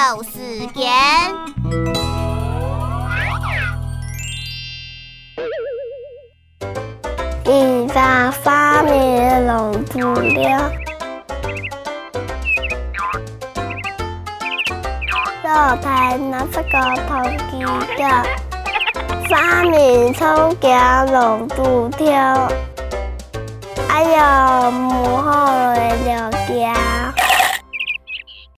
就是。一发发明弄不了，就太拿这个碰机的。发明抽奖龙珠跳，哎呦，魔